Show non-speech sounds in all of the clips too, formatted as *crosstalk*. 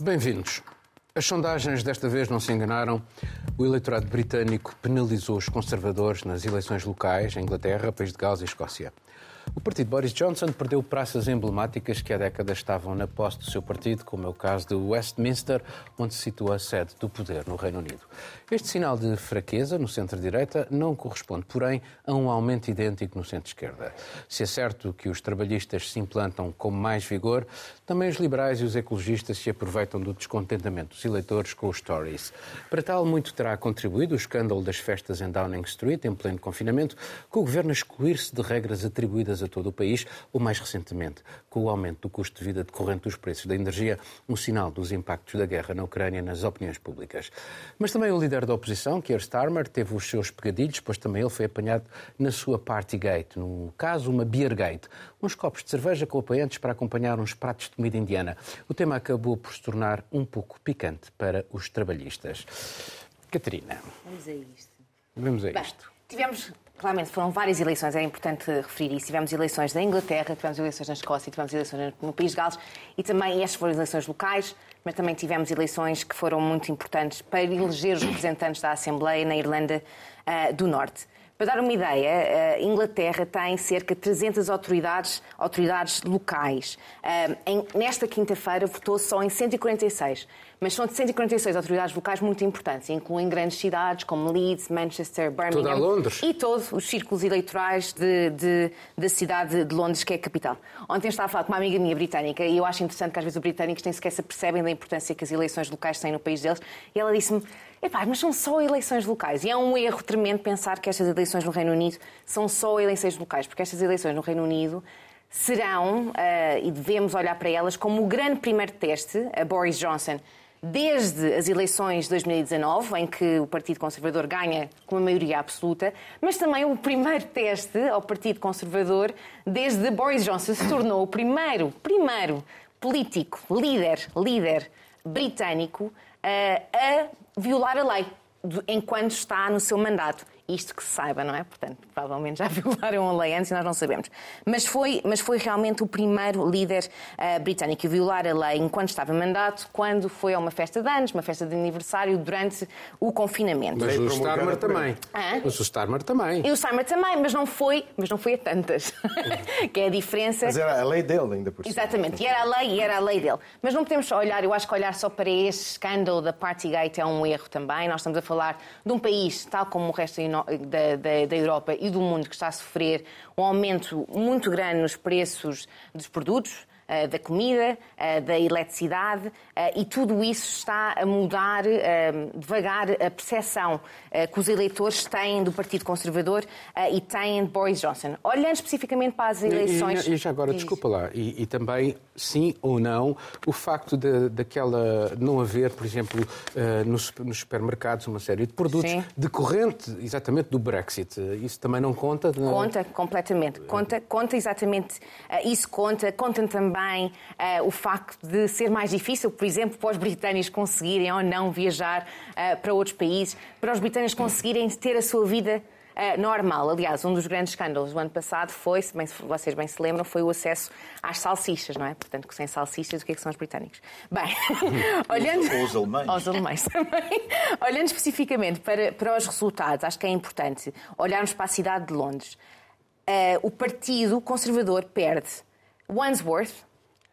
Bem-vindos. As sondagens desta vez não se enganaram. O eleitorado britânico penalizou os conservadores nas eleições locais em Inglaterra, País de Gales e Escócia. O partido Boris Johnson perdeu praças emblemáticas que há décadas estavam na posse do seu partido, como é o caso de Westminster, onde se situa a sede do poder no Reino Unido. Este sinal de fraqueza no centro-direita não corresponde, porém, a um aumento idêntico no centro-esquerda. Se é certo que os trabalhistas se implantam com mais vigor, também os liberais e os ecologistas se aproveitam do descontentamento dos eleitores com os Tories. Para tal, muito terá contribuído o escândalo das festas em Downing Street, em pleno confinamento, com o governo a excluir-se de regras atribuídas a todo o país, ou mais recentemente, com o aumento do custo de vida decorrente dos preços da energia, um sinal dos impactos da guerra na Ucrânia nas opiniões públicas. Mas também o líder da oposição, Keir Starmer, teve os seus pegadilhos, pois também ele foi apanhado na sua Partygate, no caso uma Beergate, uns copos de cerveja com apoiantes para acompanhar uns pratos de comida indiana. O tema acabou por se tornar um pouco picante para os trabalhistas. Catarina. Vamos a isto. Vamos a Bem, isto. tivemos, claramente, foram várias eleições, é importante referir isso. Tivemos eleições na Inglaterra, tivemos eleições na Escócia, tivemos eleições no País de Gales e também estas foram eleições locais, mas também tivemos eleições que foram muito importantes para eleger os representantes da Assembleia na Irlanda ah, do Norte. Para dar uma ideia, a Inglaterra tem cerca de 300 autoridades, autoridades locais. Ah, nesta quinta-feira votou só em 146, mas são 146 autoridades locais muito importantes, incluem grandes cidades como Leeds, Manchester, Birmingham Toda a Londres. e todos os círculos eleitorais de- de- da cidade de Londres, que é a capital. Ontem eu estava a falar com uma amiga minha britânica e eu acho interessante que às vezes os britânicos nem sequer se apercebem da importância que as eleições locais têm no país deles. E ela disse-me: Epá, mas são só eleições locais. E é um erro tremendo pensar que estas eleições no Reino Unido são só eleições locais, porque estas eleições no Reino Unido serão, ah, e devemos olhar para elas, como o grande primeiro teste a Boris Johnson desde as eleições de 2019, em que o Partido Conservador ganha com uma maioria absoluta, mas também o primeiro teste ao Partido Conservador desde Boris Johnson se tornou o primeiro, primeiro político, líder, líder britânico eh, a violar a lei enquanto está no seu mandato. Isto que se saiba, não é? Portanto, provavelmente já *laughs* violaram a lei antes e nós não sabemos. Mas foi, mas foi realmente o primeiro líder eh, britânico a violar a lei enquanto estava em mandato, quando foi a uma festa de anos, uma festa de aniversário, durante o confinamento. Mas Lei o Starmer também. Hã? Mas o Starmer também. E o Summer também, mas não foi, mas não foi a tantas. *laughs* que é a diferença. Mas era a lei dele ainda por cima. Exatamente, e era a lei e era a lei dele. Mas não podemos só olhar, eu acho que olhar só para este escândalo da Partygate é um erro também. Nós estamos a falar de um país, tal como o resto da, da- da Europa e do mundo, que está a sofrer um aumento muito grande nos preços dos produtos. eh, Da comida, eh, da eletricidade, eh, e tudo isso está a mudar devagar a percepção que os eleitores têm do Partido Conservador e têm de Boris Johnson. Olhando especificamente para as E- eleições. E, e já agora, Diz. desculpa lá, e, e também, sim ou não, o facto de, daquela não haver, por exemplo, eh, nos, nos supermercados uma série de produtos Sim. decorrente exatamente do Brexit. Isso também não conta? Não? Conta completamente. Conta, conta exatamente. eh, isso conta. Conta também eh, o facto de ser mais difícil, por exemplo, para os britânicos conseguirem ou não viajar para outros países, para os britânicos conseguirem ter a sua vida eh, normal. Aliás, um dos grandes escândalos do ano passado foi, se bem- vocês bem se lembram, foi o acesso às salsichas, não é? Portanto, que sem salsichas, o que é que são os britânicos? Bem, *laughs* olhando... Ou os alemães. Aos alemães *laughs* também. Olhando especificamente para, para os resultados, acho que é importante olharmos para a cidade de Londres. Eh, o Partido Conservador perde Wandsworth,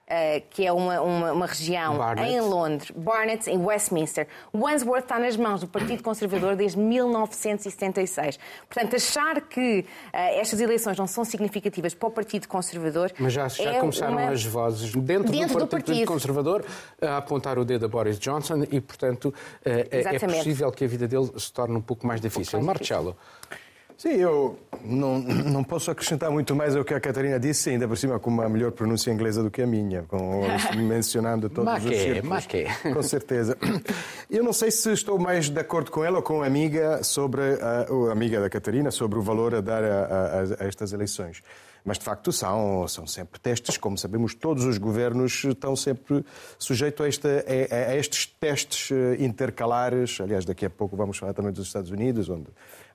eh, que é uma, uma, uma região Barnet. em Londres, Barnet, em Westminster. Wandsworth está nas mãos do Partido Conservador desde 1976. Portanto, achar que eh, estas eleições não são significativas para o Partido Conservador. Mas já, já é começaram uma- as vozes dentro, Dentro do, do partido partido. Conservador a apontar o dedo a Boris Johnson e, portanto, eh, é, é possível que a vida dele se torne um pouco mais difícil. mais Marcelo, Sim, eu não, *laughs* não posso acrescentar muito mais ao que a Catarina disse, ainda por cima com uma melhor pronúncia inglesa do que a minha, com, *laughs* mencionando todos Mas os que, círculos. mas que. Com certeza. Eu não sei se estou mais de acordo com ela ou com a amiga sobre a, a amiga da Catarina sobre o valor a dar a, a- a estas eleições. Mas de facto são, são sempre testes. Como sabemos, todos os governos estão sempre sujeitos a, este, a, a estes testes eh, intercalares. Aliás, daqui a pouco vamos falar também dos Estados Unidos, onde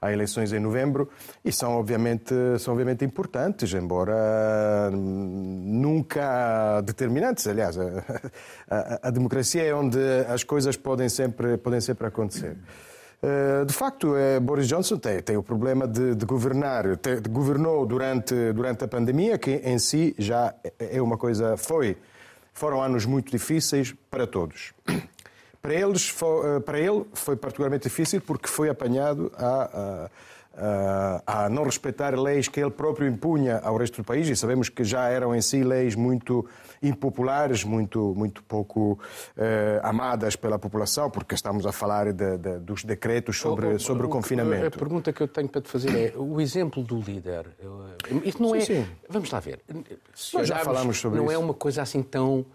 há eleições em novembro, e são obviamente, são obviamente importantes, embora nunca determinantes. Aliás, a, a democracia é onde as coisas podem sempre, podem sempre acontecer. Eh, de facto, eh, Boris Johnson tem, tem o problema de, de governar, de, governou durante, durante a pandemia, que em si já é uma coisa, foi, foram anos muito difíceis para todos. Para, eles, eh, para ele foi particularmente difícil porque foi apanhado a, a a não respeitar leis que ele próprio impunha ao resto do país, e sabemos que já eram em si leis muito impopulares, muito, muito pouco eh, amadas pela população, porque estamos a falar de, de, dos decretos sobre, o, sobre o, o confinamento. A pergunta que eu tenho para te fazer é: o exemplo do líder. Isso não sim, é. Sim. Vamos lá ver. Se Nós já falamos sobre não isso. Não é uma coisa assim tão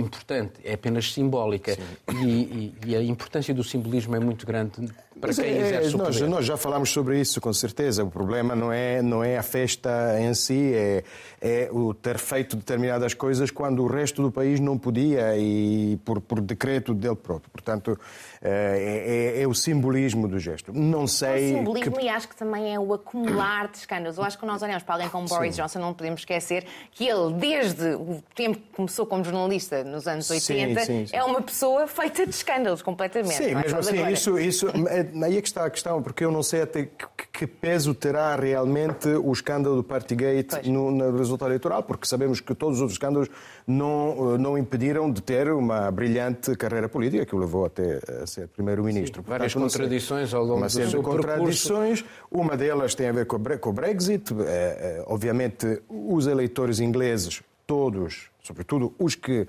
importante, é apenas simbólica. E, e, e, a importância do simbolismo é muito grande para Mas quem é, exerce nós, o poder. Nós já falámos sobre isso, com certeza. O problema não é, não é a festa em si, é, é o ter feito determinadas coisas quando o resto do país não podia e por, por decreto dele próprio. Portanto, é, é, é, o simbolismo do gesto. Não sei. O simbolismo que... e acho que também é o acumular de escândalos. Eu acho que nós olhamos para alguém como Boris Sim. Johnson, não podemos esquecer que ele, desde o tempo que começou como jornalista nos anos 80, sim, sim, é uma pessoa feita de escândalos completamente. Sim, mesmo assim, isso, isso. É, aí é que está a questão, porque eu não sei até que, que peso terá realmente o escândalo do Partygate no, no resultado eleitoral, porque sabemos que todos os outros escândalos não, não impediram de ter uma brilhante carreira política que o levou até a ser primeiro-ministro. Várias contradições ao longo do seu contradições. Percurso. Uma delas tem a ver com o Brexit. É, é, obviamente, os eleitores ingleses, todos, sobretudo os que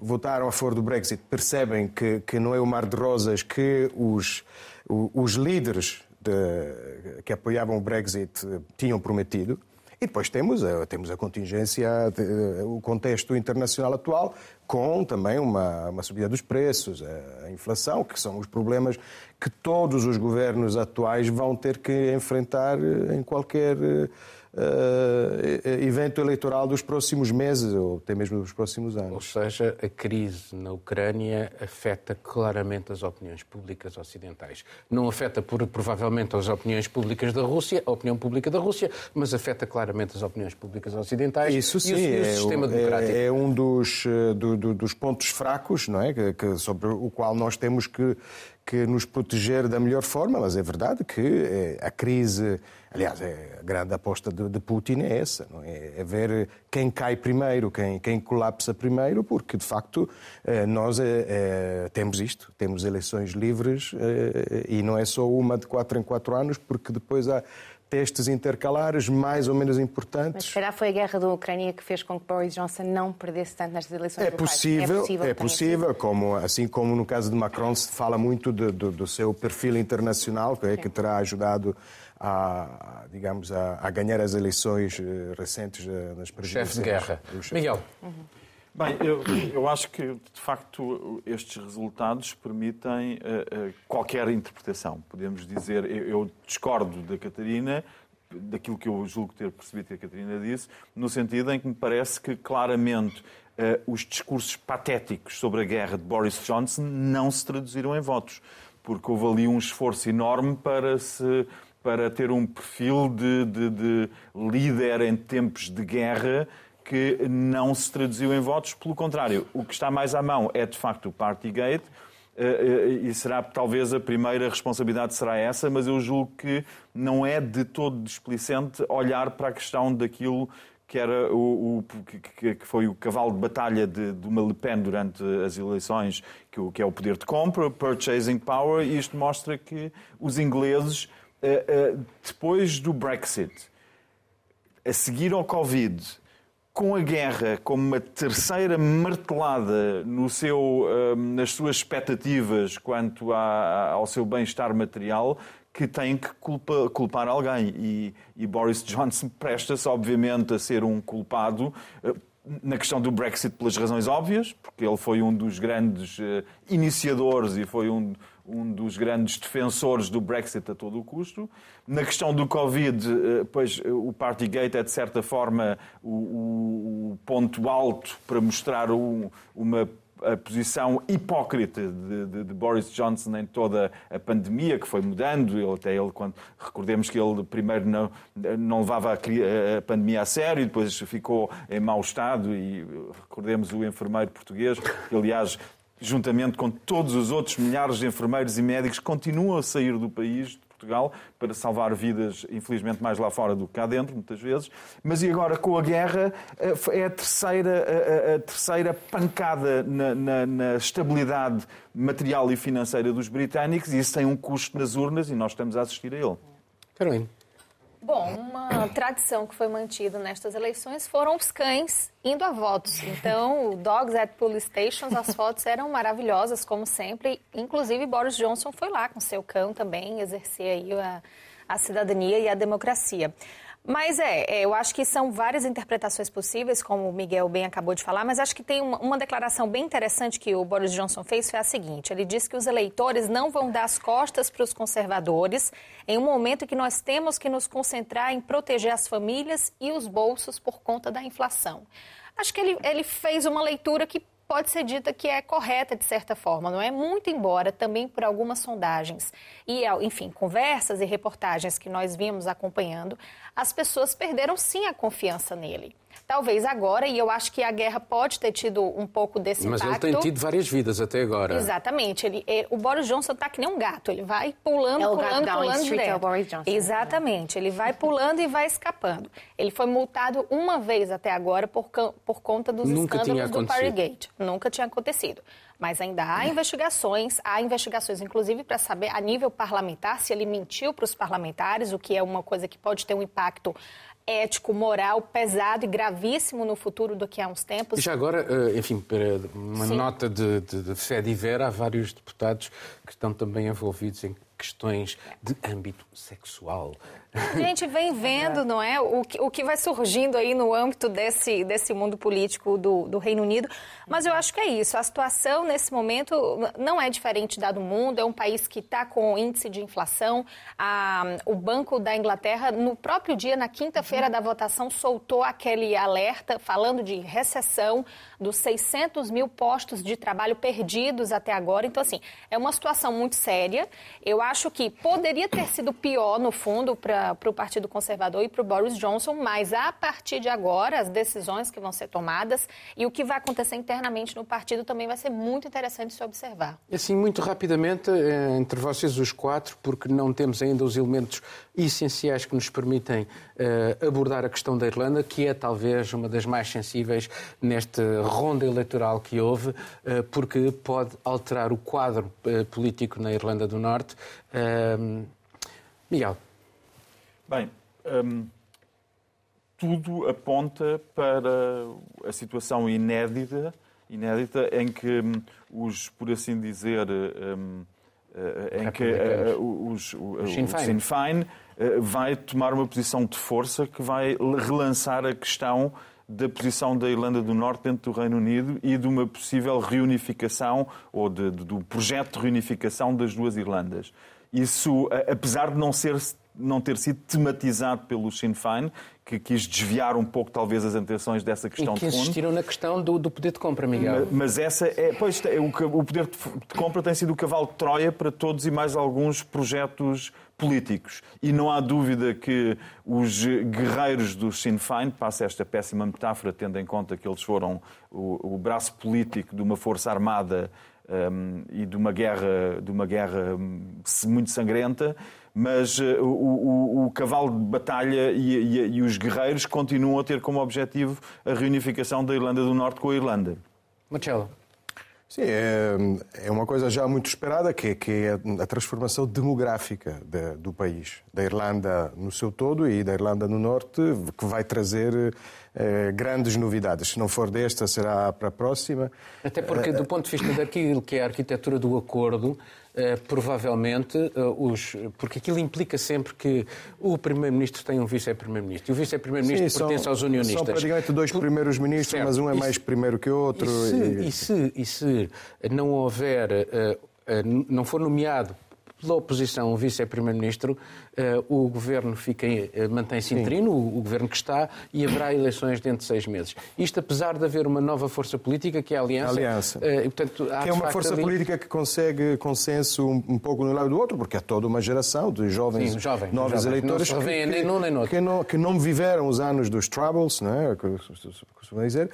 votaram a favor do Brexit, percebem que, que não é o mar de rosas que os, os líderes de, que apoiavam o Brexit tinham prometido. E depois temos a, temos a contingência, o contexto internacional atual, com também uma, uma subida dos preços, a inflação, que são os problemas que todos os governos atuais vão ter que enfrentar em qualquer uh, evento eleitoral dos próximos meses ou até mesmo dos próximos anos. Ou seja, a crise na Ucrânia afeta claramente as opiniões públicas ocidentais. Não afeta por, provavelmente as opiniões públicas da Rússia, a opinião pública da Rússia, mas afeta claramente as opiniões públicas ocidentais Isso sim, e o, é sistema é, democrático. É, um dos, eh, do, do, dos pontos fracos, não é? Que, que, sobre o qual nós temos que, que nos proteger da melhor forma, mas é verdade que eh, a crise, aliás, é, a grande aposta de, Putin é essa, não é? é ver quem cai primeiro, quem, quem colapsa primeiro, porque de facto eh, nós é, temos isto, temos eleições livres e não é só uma de quatro em quatro anos, porque depois há testes intercalares mais ou menos importantes. Mas se calhar foi a guerra da Ucrânia que fez com que Boris Johnson não perdesse tanto nestas eleições é possível, é possível, é possível como, assim como no caso de Macron se fala muito de, de, do seu perfil internacional, que, é, que terá ajudado a, digamos, a, a, ganhar as eleições eh, recentes eh, nas presidenciais. Chefe de guerra. Miguel. Uhum. Bem, eu, eu, acho que, de facto, estes resultados permitem uh, uh, qualquer interpretação. Podemos dizer, eu, eu, discordo da Catarina, daquilo que eu julgo ter percebido que a Catarina disse, no sentido em que me parece que, claramente, uh, os discursos patéticos sobre a guerra de Boris Johnson não se traduziram em votos, porque houve ali um esforço enorme para se para ter um perfil de, de, de líder em tempos de guerra que não se traduziu em votos. Pelo contrário, o que está mais à mão é, de facto, o Partygate. Eh, eh, e será talvez a primeira responsabilidade será essa, mas eu julgo que não é de todo displicente olhar para a questão daquilo que era o, o que, que, foi o cavalo de batalha de, de, uma Le Pen durante as eleições, que, que é o poder de compra, purchasing power, e isto mostra que os ingleses, eh, depois do Brexit, a seguir ao Covid, com a guerra como uma terceira martelada no seu, hum, nas suas expectativas quanto ao seu bem-estar material, que tem que culpa, culpar alguém. E, e Boris Johnson presta-se, obviamente, a ser um culpado hum, na questão do Brexit pelas razões óbvias, porque ele foi um dos grandes uh, iniciadores e foi um, um dos grandes defensores do Brexit a todo o custo. Na questão do Covid, eh, pois o Partygate é de certa forma o, o ponto alto para mostrar um, uma a posição hipócrita de, de, de, Boris Johnson em toda a pandemia, que foi mudando. Ele, até ele, quando recordemos que ele primeiro não, não levava a, a, pandemia a sério, depois ficou em mau estado. E recordemos o enfermeiro português, que aliás juntamente com todos os outros milhares de enfermeiros e médicos, continuam a sair do país Portugal para salvar vidas, infelizmente, mais lá fora do que cá dentro, muitas vezes. Mas e agora, com a guerra, eh, é a terceira, a, a terceira pancada na, na, na, estabilidade material e financeira dos britânicos e isso tem um custo nas urnas e nós estamos a assistir a ele. Carolina. Bom, uma tradição que foi mantida nestas eleições foram os cães indo a votos. Então, Dogs at Police Stations, as fotos eram maravilhosas, como sempre. Inclusive, Boris Johnson foi lá com seu cão também exercer aí a, a cidadania e a democracia. Mas é, é, eu acho que são várias interpretações possíveis, como o Miguel bem acabou de falar, mas acho que tem uma, uma, declaração bem interessante que o Boris Johnson fez, foi a seguinte, ele disse que os eleitores não vão dar as costas para os conservadores em um momento em que nós temos que nos concentrar em proteger as famílias e os bolsos por conta da inflação. Acho que ele, ele fez uma leitura que pode ser dita que é correta de certa forma, não é? Muito embora também por algumas sondagens e, enfim, conversas e reportagens que nós vimos acompanhando, as pessoas perderam sim a confiança nele. Talvez agora, e eu acho que a guerra pode ter tido um pouco desse Mas impacto. Mas ele tem tido várias vidas até agora. Exatamente. Ele, ele, o Boris Johnson está que nem um gato. Ele vai pulando, é pulando, pulando direto. É o Boris Johnson. Exatamente. Ele vai pulando e vai escapando. Ele foi multado uma vez até agora por, por conta dos Nunca escândalos do Partygate. Nunca tinha acontecido. Mas ainda há investigações, há investigações, inclusive, para saber a nível parlamentar se ele mentiu para os parlamentares, o que é uma coisa que pode ter um impacto ético, moral pesado e gravíssimo no futuro do que há uns tempos. E já agora, eh, enfim, para uma Sim. nota de, de, de fé de Vera, há vários deputados que estão também envolvidos em questões de âmbito sexual. A gente vem vendo, não é, o que, o que vai surgindo aí no âmbito desse, desse mundo político do, do Reino Unido. Mas eu acho que é isso. A situação nesse momento não é diferente da do mundo. É um país que está com índice de inflação. A, o Banco da Inglaterra, no próprio dia, na quinta-feira da votação, soltou aquele alerta falando de recessão dos 600 mil postos de trabalho perdidos até agora. Então, assim, é uma situação muito séria. Eu acho que poderia ter sido pior, no fundo, para para o Partido Conservador e para o Boris Johnson, mas a partir de agora, as decisões que vão ser tomadas e o que vai acontecer internamente no partido também vai ser muito interessante se observar. Assim, muito rapidamente, eh, entre vocês os quatro, porque não temos ainda os elementos essenciais que nos permitem uh, abordar a questão da Irlanda, que é talvez uma das mais sensíveis nesta ronda eleitoral que houve, uh, porque pode alterar o quadro político na Irlanda do Norte. Miguel. Bem, hum, tudo aponta para a situação inédita, inédita em que hum, os, por assim dizer, hum, eh, em que uh, os, o, Sinn Féin, Sinn Féin uh, vai tomar uma posição de força que vai relançar a questão da posição da Irlanda do Norte dentro do Reino Unido e de uma possível reunificação ou de, de, do projeto de reunificação das duas Irlandas. Isso, apesar de não ser não ter sido tematizado pelo Sinn Féin, que quis desviar um pouco, talvez, as atenções dessa questão e que de fundo. insistiram na questão do, do, poder de compra, Miguel. Mas, mas essa é, pois, é, o, o poder de compra tem sido o cavalo de Troia para todos e mais alguns projetos políticos. E não há dúvida que os guerreiros do Sinn Féin, passa esta péssima metáfora, tendo em conta que eles foram o, o braço político de uma força armada um, e de uma guerra, de uma guerra hum, muito sangrenta, mas uh, o, o, o, cavalo de batalha e, e, e, os guerreiros continuam a ter como objetivo a reunificação da Irlanda do Norte com a Irlanda. Marcelo. Sim, é, é uma coisa já muito esperada, que, que é a transformação demográfica de, do país, da Irlanda no seu todo e da Irlanda no Norte, que vai trazer eh, grandes novidades. Se não for desta, será para a próxima. Até porque, do ponto de vista daquilo que é a arquitetura do acordo, eh, provavelmente, eh, os, porque aquilo implica sempre que o Primeiro-Ministro tem um Vice-Primeiro-Ministro e o Vice-Primeiro-Ministro pertence aos unionistas. São praticamente dois primeiros ministros, certo. mas um é mais primeiro que outro. E se, e... e se, se não houver eh, não for nomeado pela oposição o vice-primeiro-ministro, uh, o governo fica, uh, mantém-se interino, o, o, governo que está, e haverá eleições dentro de seis meses. Isto apesar de haver uma nova força política, que é a Aliança. Aliança. Uh, e, portanto, que é uma força ali... política que consegue consenso um, um, pouco um lado do outro, porque é toda uma geração de jovens, Sim, jovem, novos jovem. eleitores que, que, nem num nem no que, não, que não viveram os anos dos Troubles, não é? costuma dizer.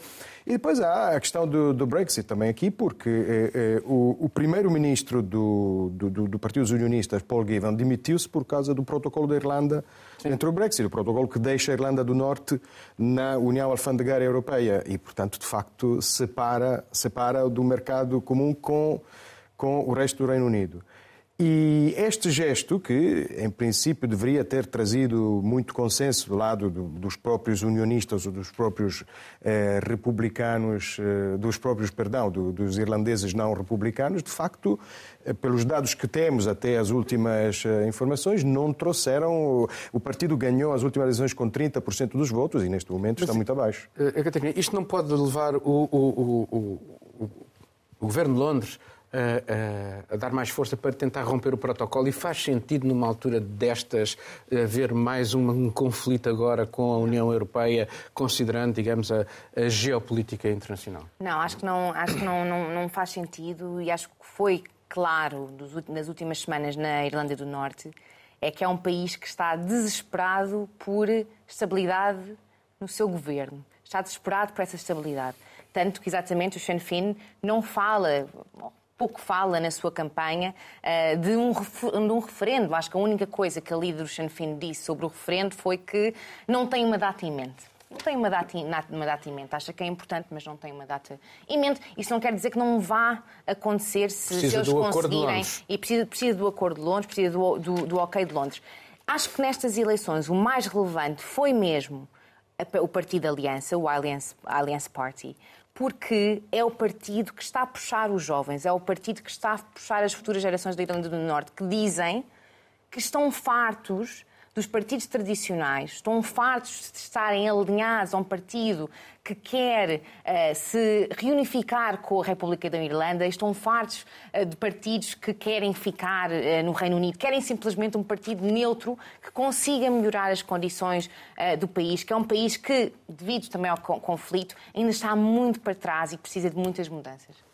E depois há a questão do, do Brexit também aqui, porque eh, eh, o, o primeiro-ministro do, do, do, Partido dos Unionistas, Paul Givan, demitiu-se por causa do protocolo da Irlanda Sim. entre o Brexit, o protocolo que deixa a Irlanda do Norte na União Alfandegária Europeia e, portanto, de facto, separa, separa do mercado comum com, com o resto do Reino Unido. E este gesto, que em princípio deveria ter trazido muito consenso do lado do, dos próprios unionistas ou dos próprios eh, republicanos, eh, dos próprios, perdão, do, dos irlandeses não republicanos, de facto, eh, pelos dados que temos até as últimas eh, informações, não trouxeram. O partido ganhou as últimas eleições com 30% dos votos e neste momento Mas, está muito abaixo. Eh, Catarina, isto não pode levar o, o, o, o governo de Londres a, a, dar mais força para tentar romper o protocolo e faz sentido numa altura destas haver mais um, um conflito agora com a União Europeia, considerando, digamos, a, a geopolítica internacional? Não, acho que não, acho que não, não, não faz sentido e acho que foi claro nas últimas semanas na Irlanda do Norte é que é um país que está desesperado por estabilidade no seu governo. Está desesperado por essa estabilidade. Tanto que exatamente o Sinn Féin não fala, pouco fala na sua campanha uh, de, um de um referendo. Acho que a única coisa que a líder do Sinn Féin disse sobre o referendo foi que não tem uma data em mente. Não tem uma data, uma data em mente. Acha que é importante, mas não tem uma data em mente. Isso não quer dizer que não vá acontecer se, se eles conseguirem. E precisa, precisa do acordo de Londres, precisa do, do, do ok de Londres. Acho que nestas eleições o mais relevante foi mesmo o Partido Aliança, o Alliance, Alliance Party, porque é o partido que está a puxar os jovens, é o partido que está a puxar as futuras gerações da Irlanda do Norte, que dizem que estão fartos dos partidos tradicionais, estão fartos de estarem alinhados a um partido que quer uh, se reunificar com a República da Irlanda, estão fartos uh, de partidos que querem ficar uh, no Reino Unido, querem simplesmente um partido neutro que consiga melhorar as condições do país, que é um país que, devido também ao conflito, ainda está muito para trás e precisa de muitas mudanças.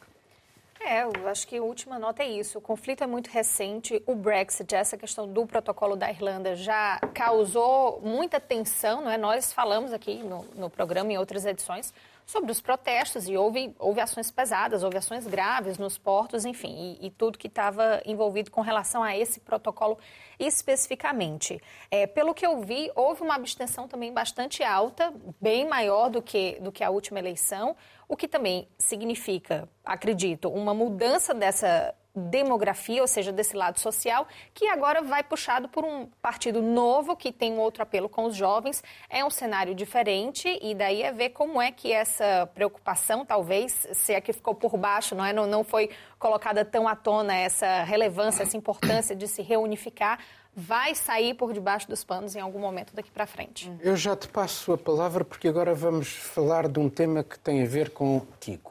É, eu acho que a última nota é isso. O conflito é muito recente. O Brexit, essa questão do protocolo da Irlanda, já causou muita tensão, não é? Nós falamos aqui no, no programa, em outras edições, sobre os protestos e houve, houve ações pesadas, houve ações graves nos portos, enfim, e, e tudo que estava envolvido com relação a esse protocolo especificamente. É, pelo que eu vi, houve uma abstenção também bastante alta, bem maior do que, do que a última eleição, o que também significa, acredito, uma mudança dessa demografia, ou seja, desse lado social, que agora vai puxado por um partido novo que tem um outro apelo com os jovens. É um cenário diferente e daí é ver como é que essa preocupação, talvez, se é que ficou por baixo, não é, não, não foi colocada tão à tona essa relevância, essa importância de se reunificar, vai sair por debaixo dos panos em algum momento daqui para frente. Eu já te passo a palavra porque agora vamos falar de um tema que tem a ver com Tico.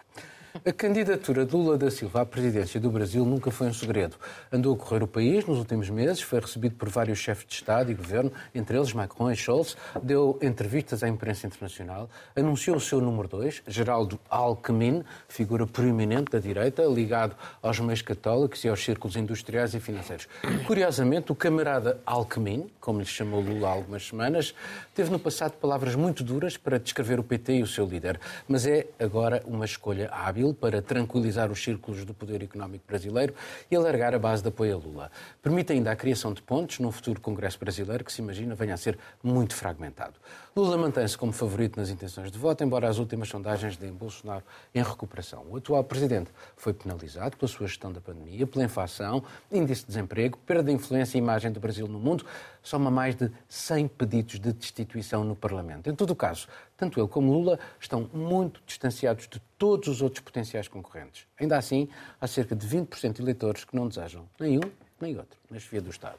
A candidatura de Lula da Silva à presidência do Brasil nunca foi um segredo. Andou a correr o país nos últimos meses, foi recebido por vários chefes de Estado e governo, entre eles Macron e Scholz, deu entrevistas à imprensa internacional, anunciou o seu número 2, Geraldo Alckmin, figura proeminente da direita, ligado aos meios católicos e aos círculos industriais e financeiros. Curiosamente, o camarada Alckmin, como lhe chamou Lula há algumas semanas, teve no passado palavras muito duras para descrever o PT e o seu líder, mas é agora uma escolha hábil para tranquilizar os círculos do poder económico brasileiro e alargar a base de apoio a Lula. Permite ainda a criação de pontes num futuro Congresso brasileiro que se imagina venha a ser muito fragmentado. Lula mantém-se como favorito nas intenções de voto, embora as últimas sondagens deem Bolsonaro em recuperação. O atual presidente foi penalizado pela sua gestão da pandemia, pela inflação, índice de desemprego, perda de influência e imagem do Brasil no mundo, soma mais de 100 pedidos de destituição no Parlamento. Em todo o caso, tanto ele como Lula estão muito distanciados de todos os outros potenciais concorrentes. Ainda assim, há cerca de 20% de eleitores que não desejam nem um nem outro na chefia do Estado.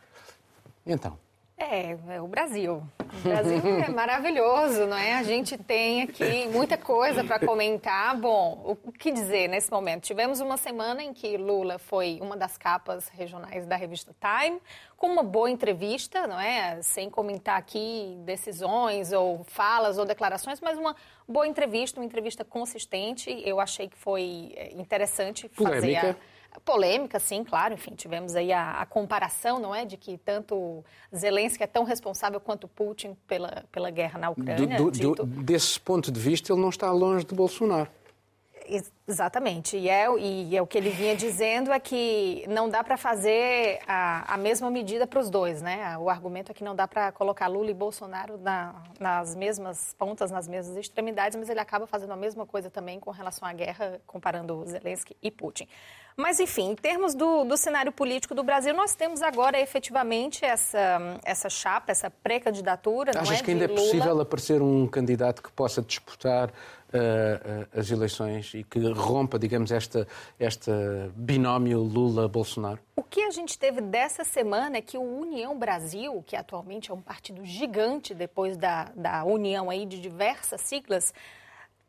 Então, É, é o Brasil. O Brasil é *laughs* maravilhoso, não é? A gente tem aqui muita coisa para comentar. Bom, o que dizer nesse momento? Tivemos uma semana em que Lula foi uma das capas regionais da revista Time, com uma boa entrevista, não é? Sem comentar aqui decisões ou falas ou declarações, mas uma boa entrevista, uma entrevista consistente. Eu achei que foi é, interessante fazer a Polêmica, sim, claro. Enfim, tivemos aí a, a, comparação, não é, de que tanto Zelensky é tão responsável quanto Putin pela, pela guerra na Ucrânia. Do, do, desse ponto de vista, ele não está longe de Bolsonaro. Exatamente. E é, e é o que ele vinha dizendo é que não dá para fazer a, a mesma medida para os dois, né? O argumento é que não dá para colocar Lula e Bolsonaro na, nas mesmas pontas, nas mesmas extremidades, mas ele acaba fazendo a mesma coisa também com relação à guerra, comparando Zelensky e Putin. Mas, enfim, em termos do, do cenário político do Brasil, nós temos agora efetivamente essa, essa chapa, essa pré-candidatura. Achas é, que ainda é possível aparecer um candidato que possa disputar uh, as eleições e que rompa, digamos, esta, esta binómio Lula-Bolsonaro? O que a gente teve dessa semana é que o União Brasil, que atualmente é um partido gigante depois da, da união aí de diversas siglas,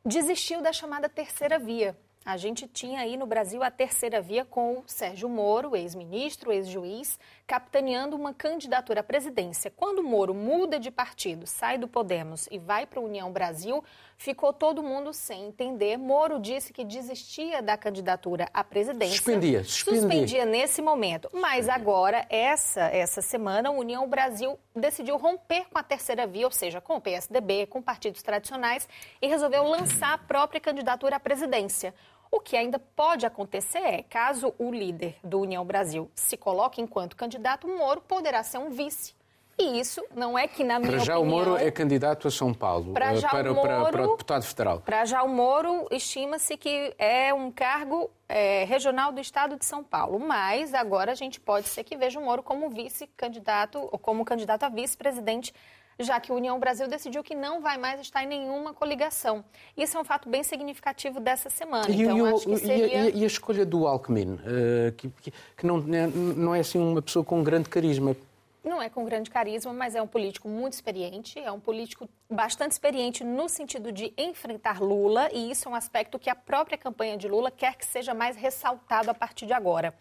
desistiu da chamada terceira via. A gente tinha aí no Brasil a terceira via com o Sérgio Moro, ex-ministro, ex-juiz, capitaneando uma candidatura à presidência. Quando Moro muda de partido, sai do Podemos e vai para a União Brasil, ficou todo mundo sem entender. Moro disse que desistia da candidatura à presidência. Suspendia, suspendia. Suspendia nesse momento. Mas agora, essa, essa semana, a União Brasil decidiu romper com a terceira via, ou seja, com o PSDB, com partidos tradicionais, e resolveu lançar a própria candidatura à presidência. O que ainda pode acontecer é, caso o líder do União Brasil se coloque enquanto candidato, Moro poderá ser um vice. E isso não é que, na minha para já opinião... o Moro é candidato a São Paulo, para, já para, Moro, para, para o deputado federal. Para já o Moro, estima-se que é um cargo é, regional do estado de São Paulo. Mas agora a gente pode ser que veja o Moro como vice-candidato, ou como candidato a vice-presidente já que a União Brasil decidiu que não vai mais estar em nenhuma coligação. Isso é um fato bem significativo dessa semana. E, então, acho que seria... e, a, e a escolha do Alckmin, uh, que, que, não, né, não é assim uma pessoa com grande carisma não é com grande carisma, mas é um político muito experiente, é um político bastante experiente no sentido de enfrentar Lula, e isso é um aspecto que a própria campanha de Lula quer que seja mais ressaltado a partir de agora.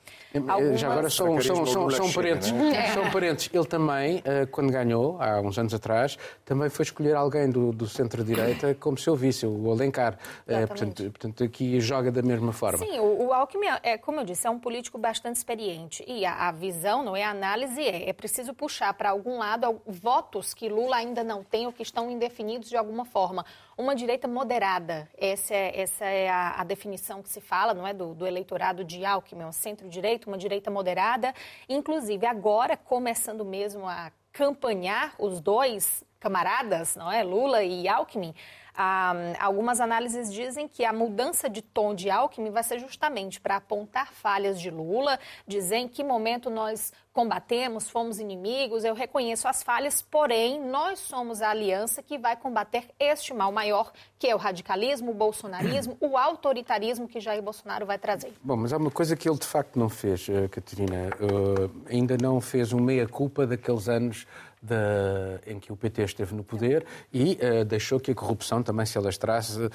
Algumas... Já agora são, são, são, são parentes. Né? É. São parentes. Ele também, eh, quando ganhou, há uns anos atrás, também foi escolher alguém do, do centro-direita como seu vice, o Alencar. É, portanto, portanto, aqui joga da mesma forma. Sim, o, o Alckmin, é, como eu disse, é um político bastante experiente. E a, a visão, não é a análise, é, é preciso preciso puxar para algum lado votos que Lula ainda não tem ou que estão indefinidos de alguma forma. Uma direita moderada, essa é, essa é a, a definição que se fala, não é, do, do eleitorado de Alckmin, um centro-direita, uma direita moderada. Inclusive, agora, começando mesmo a campanhar os dois camaradas, não é, Lula e Alckmin, ah, algumas análises dizem que a mudança de tom de Alckmin vai ser justamente para apontar falhas de Lula, dizer em que momento nós combatemos, fomos inimigos, eu reconheço as falhas, porém, nós somos a aliança que vai combater este mal maior, que é o radicalismo, o bolsonarismo, o autoritarismo que Jair Bolsonaro vai trazer. Bom, mas há uma coisa que ele de facto não fez, eh, Catarina, uh, ainda não fez uma meia-culpa daqueles anos da, em que o PT esteve no poder e uh, deixou que a corrupção também se alastrasse. Uh,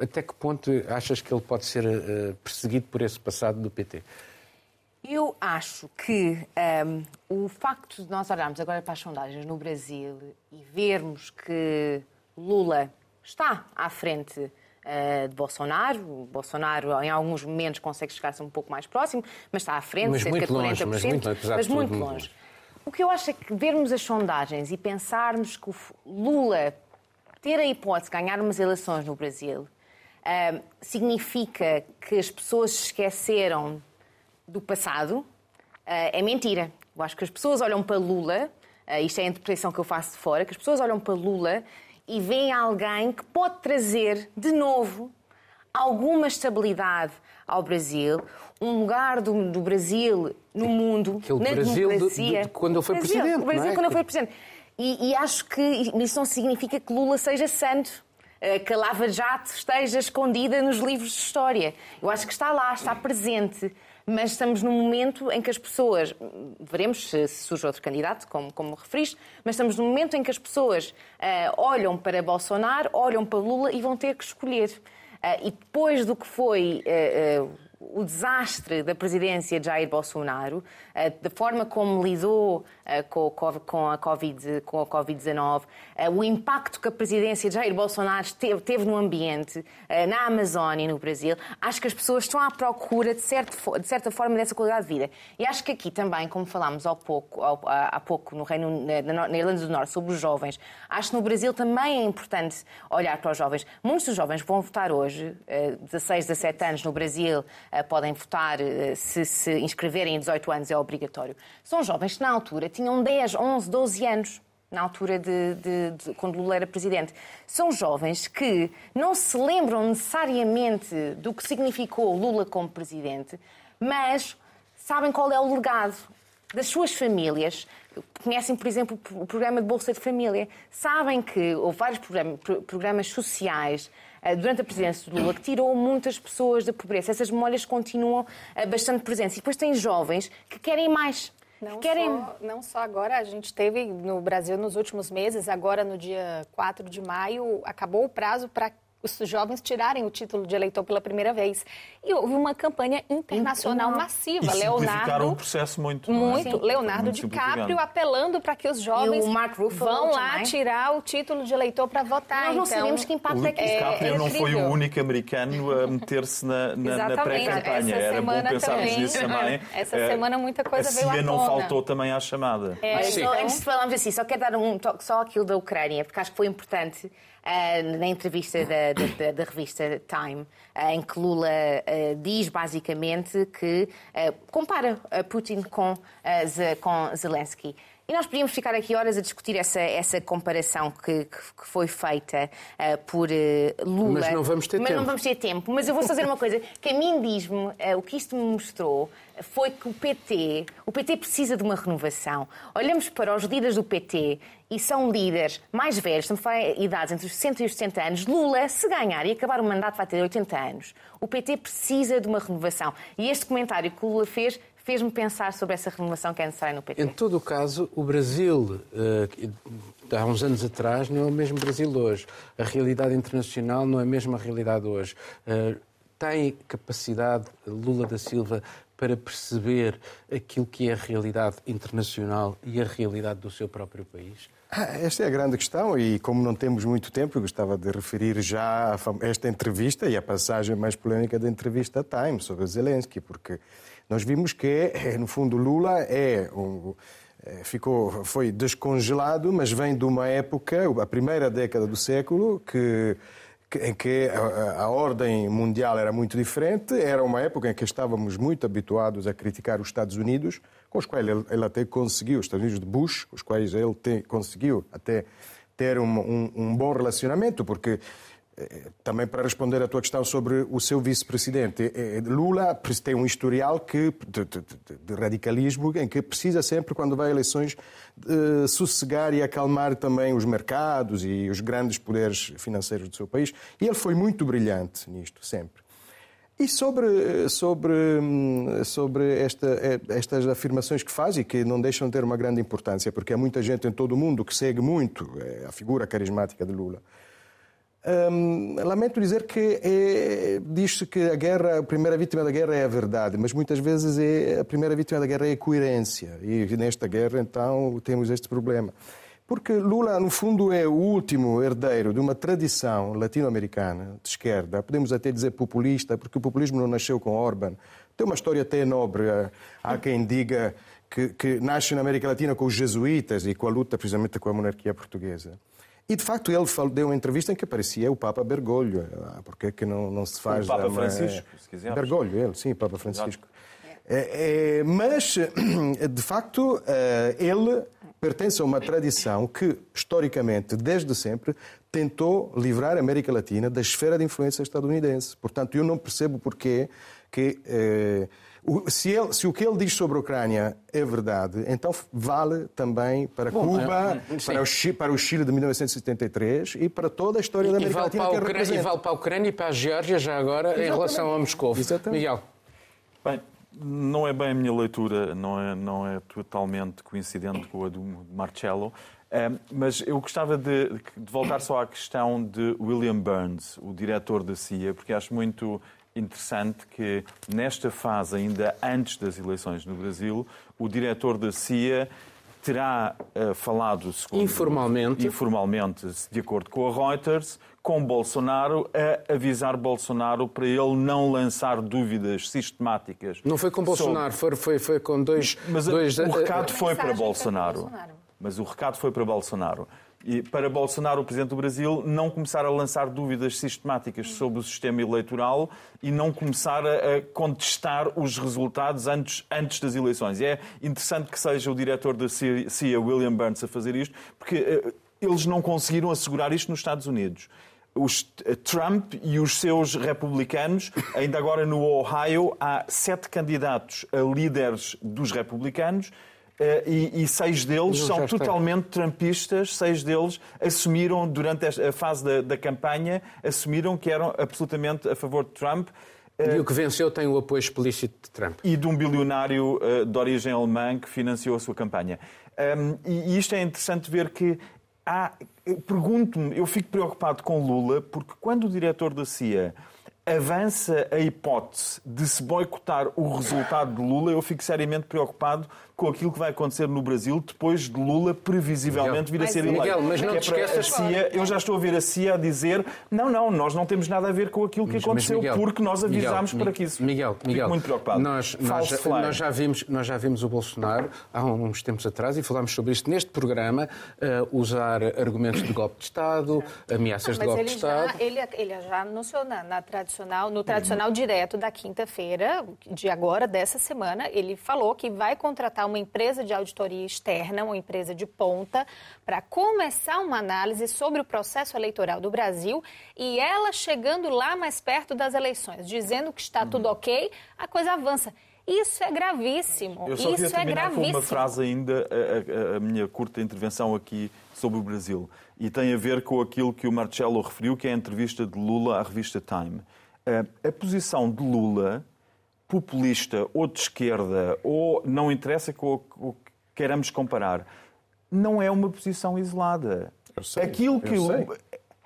até que ponto achas que ele pode ser uh, perseguido por esse passado do PT? Eu acho que um, ehm, o facto de nós olharmos agora para as sondagens no Brasil e vermos que Lula está à frente de Bolsonaro, o Bolsonaro em alguns momentos consegue chegar-se um pouco mais próximo, mas está à frente, mas cerca de 40%, longe, mas muito, mas muito longe. O que eu acho é que vermos as sondagens e pensarmos que o Lula ter a hipótese de ganhar umas eleições no Brasil uh, significa que as pessoas se esqueceram do passado, uh, é mentira. Eu acho que as pessoas olham para Lula, uh, isto é a interpretação que eu faço de fora, que as pessoas olham para Lula e veem alguém que pode trazer de novo alguma estabilidade ao Brasil, um lugar do, do Brasil no mundo, Aquele na Brasil democracia. De, de, quando ele foi Brasil, presidente. O Brasil é? quando ele foi presidente. E, e, acho que isso não significa que Lula seja santo, eh, que a Lava Jato esteja escondida nos livros de história. Eu acho que está lá, está presente. mas estamos num momento em que as pessoas, veremos se, surge outro candidato, como, como referiste, mas estamos num momento em que as pessoas uh, olham para Bolsonaro, olham para Lula e vão ter que escolher. Uh, e depois do que foi uh, o desastre da presidência de Jair Bolsonaro, eh, da forma como lidou com a Covid-19, eh, o impacto que a presidência de Jair Bolsonaro teve no ambiente, na Amazónia e no Brasil, acho que as pessoas estão à procura, de, certa forma, dessa qualidade de vida. E acho que aqui também, como falámos há pouco, há pouco no Reino, na Irlanda do Norte, sobre os jovens, acho que no Brasil também é importante olhar para os jovens. Muitos dos jovens vão votar hoje, 16, 17 anos no Brasil, podem votar se se inscreverem em 18 anos, é obrigatório. São jovens que, na altura, tinham 10, 11, 12 anos na altura de, de, de, quando Lula era presidente. São jovens que não se lembram necessariamente do que significou Lula como presidente, mas sabem qual é o legado das suas famílias. Conhecem, por exemplo, o programa de Bolsa de Família. Sabem que houve vários programas, programas sociais eh, durante a presidência de Lula que tirou muitas pessoas da pobreza. Essas memórias continuam eh, bastante presentes. E depois tem jovens que querem mais. Não, querem... só, não só agora, a gente teve no Brasil nos últimos meses, agora no dia 4 de maio, acabou o prazo para os jovens tirarem o título de eleitor pela primeira vez. E houve uma campanha internacional então, massiva. E Leonardo, um processo muito. Muito. Leonardo muito DiCaprio apelando para que os jovens vão lá também. tirar o título de eleitor para votar. Nós não então, sabemos que impacto o, é que é. DiCaprio é, não foi o único americano a meter-se na, na, na pré-campanha. Era bom pensarmos nisso também. *laughs* Essa é, semana muita coisa veio à tona. não faltou também à chamada. É, só, antes de falarmos assim, só quero dar um toque só aquilo da Ucrânia, porque acho que foi importante uh, na entrevista da, da, da revista Time, uh, em que Lula uh, diz basicamente que compara Putin com, com Zelensky. E nós podíamos ficar aqui horas a discutir essa, essa comparação que, que, foi feita uh, por uh, Lula. Mas não vamos ter mas tempo. não vamos ter tempo. Mas eu vou fazer uma coisa, que a mim diz-me, uh, o que isto me mostrou foi que o PT, o PT precisa de uma renovação. Olhamos para os líderes do PT e são líderes mais velhos, estamos a idades entre os 60 e os 70 anos. Lula, se ganhar e acabar o mandato, vai ter 80 anos. O PT precisa de uma renovação. E este comentário que o Lula fez fez-me pensar sobre essa renovação que é necessária no PT. Em todo o caso, o Brasil, eh, há uns anos atrás, não é o mesmo Brasil hoje. A realidade internacional não é a mesma realidade hoje. Eh, tem capacidade, Lula da Silva, para perceber aquilo que é a realidade internacional e a realidade do seu próprio país? Ah, esta é a grande questão e, como não temos muito tempo, eu gostava de referir já esta entrevista e a passagem mais polêmica da entrevista Time sobre Zelensky, porque nós vimos que, eh, no fundo, Lula é um, eh, ficou, foi descongelado, mas vem de uma época, a primeira década do século, que, em que a, a, ordem mundial era muito diferente. Era uma época em que estávamos muito habituados a criticar os Estados Unidos, com os quais ele, ele até conseguiu, os Estados Unidos de Bush, com os quais ele te, conseguiu até ter um, um, um bom relacionamento, porque também para responder à tua questão sobre o seu vice-presidente, é, é, Lula tem um historial que, de, de, de, radicalismo em que precisa sempre, quando vai a eleições, sossegar e acalmar também os mercados e os grandes poderes financeiros do seu país. E ele foi muito brilhante nisto, sempre. E sobre, sobre, sobre esta, estas afirmações que faz e que não deixam de ter uma grande importância, porque há muita gente em todo o mundo que segue muito a figura carismática de Lula. Hum, lamento dizer que é, diz-se que a guerra, a primeira vítima da guerra é a verdade, mas muitas vezes é, a primeira vítima da guerra é a coerência. E nesta guerra, então, temos este problema. Porque Lula, no fundo, é o último herdeiro de uma tradição latino-americana de esquerda, podemos até dizer populista, porque o populismo não nasceu com Orban. Tem uma história até nobre. Há quem diga que, que nasce na América Latina com os jesuítas e com a luta precisamente com a monarquia portuguesa. E, de facto, ele deu uma entrevista em que aparecia o Papa Bergoglio. Ah, porque é que não, não se faz... O Papa Francisco, se quiser. Bergoglio, ele, sim, Papa Francisco. É, é, mas, de facto, eh, ele pertence a uma tradição que, historicamente, desde sempre, tentou livrar a América Latina da esfera de influência estadunidense. Portanto, eu não percebo porquê que... Eh, se, ele, se, o que ele diz sobre a Ucrânia é verdade, então vale também para Bom, Cuba, é, para, o Chile, para, o Chile, de 1973 e para toda a história e, da América Latina que Ucrânia, E vale para a Ucrânia e para a Geórgia já agora Exatamente. em relação a Moscou. Exatamente. Miguel. Bem, Não é bem a minha leitura, não é, não é totalmente coincidente com a do Marcello. mas eu gostava de, de, voltar só à questão de William Burns, o diretor da CIA, porque acho muito interessante que nesta fase, ainda antes das eleições no Brasil, o diretor da CIA terá uh, falado segundo, informalmente. informalmente, de acordo com a Reuters, com Bolsonaro a avisar Bolsonaro para ele não lançar dúvidas sistemáticas. Não foi com Bolsonaro, sobre... foi, foi, foi com dois. Mas dois... o recado foi para Bolsonaro. Mas o recado foi para Bolsonaro e para Bolsonaro, o Presidente do Brasil, não começar a lançar dúvidas sistemáticas sobre o sistema eleitoral e não começar a, contestar os resultados antes, antes das eleições. E é interessante que seja o diretor da CIA, William Burns, a fazer isto, porque uh, eles não conseguiram assegurar isto nos Estados Unidos. Os, uh, Trump e os seus republicanos, ainda agora no Ohio, há sete candidatos a líderes dos republicanos eh, e, e, seis deles são totalmente trumpistas, seis deles assumiram, durante a fase da, da, campanha, assumiram que eram absolutamente a favor de Trump. E o que venceu tem o apoio explícito de Trump. E de um bilionário eh, de origem alemã que financiou a sua campanha. E isto é interessante ver que há. Pergunto-me, eu fico preocupado com Lula, porque quando o diretor da CIA avança a hipótese de se boicotar o resultado de Lula, eu fico seriamente preocupado com aquilo que vai acontecer no Brasil depois de Lula previsivelmente vir a ser eleito. Miguel, mas não é te esqueças... CIA, eu já estou a ver a CIA a dizer não, não, nós não temos nada a ver com aquilo que mas, aconteceu mas Miguel, porque nós avisámos Miguel, para que isso. Miguel, Miguel, Fico muito preocupado. Nós, nós, já, nós, já vimos, nós já vimos o Bolsonaro há uns tempos atrás e falámos sobre isto neste programa, uh, usar argumentos de golpe de Estado, ameaças de golpe de Estado. Já, ele, ele já anunciou na, na tradicional, no tradicional uhum. direto da quinta-feira, de agora, dessa semana, ele falou que vai contratar uma empresa de auditoria externa, uma empresa de ponta, para começar uma análise sobre o processo eleitoral do Brasil e ela chegando lá mais perto das eleições, dizendo que está uhum. tudo ok, a coisa avança. Isso é gravíssimo. Eu só Isso é gravíssimo. com uma frase ainda, a, a, a, minha curta intervenção aqui sobre o Brasil. E tem a ver com aquilo que o Marcelo referiu, que é a entrevista de Lula à revista Time. A, a posição de Lula, populista ou de esquerda, ou não interessa com o queiramos comparar, não é uma posição isolada. Sei, Aquilo que o,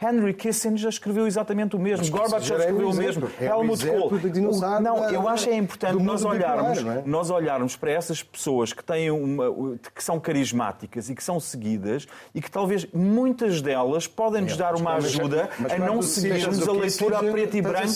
Henry Kissinger escreveu exatamente o mesmo, Gorbachev escreveu o mesmo, é Helmut Kohl. Não, eu acho é importante nós olharmos, é? nós olharmos para essas pessoas que têm uma, que são carismáticas e que são seguidas e que talvez muitas delas podem nos é, dar uma ajuda a não seguirmos a leitura a preto e branco,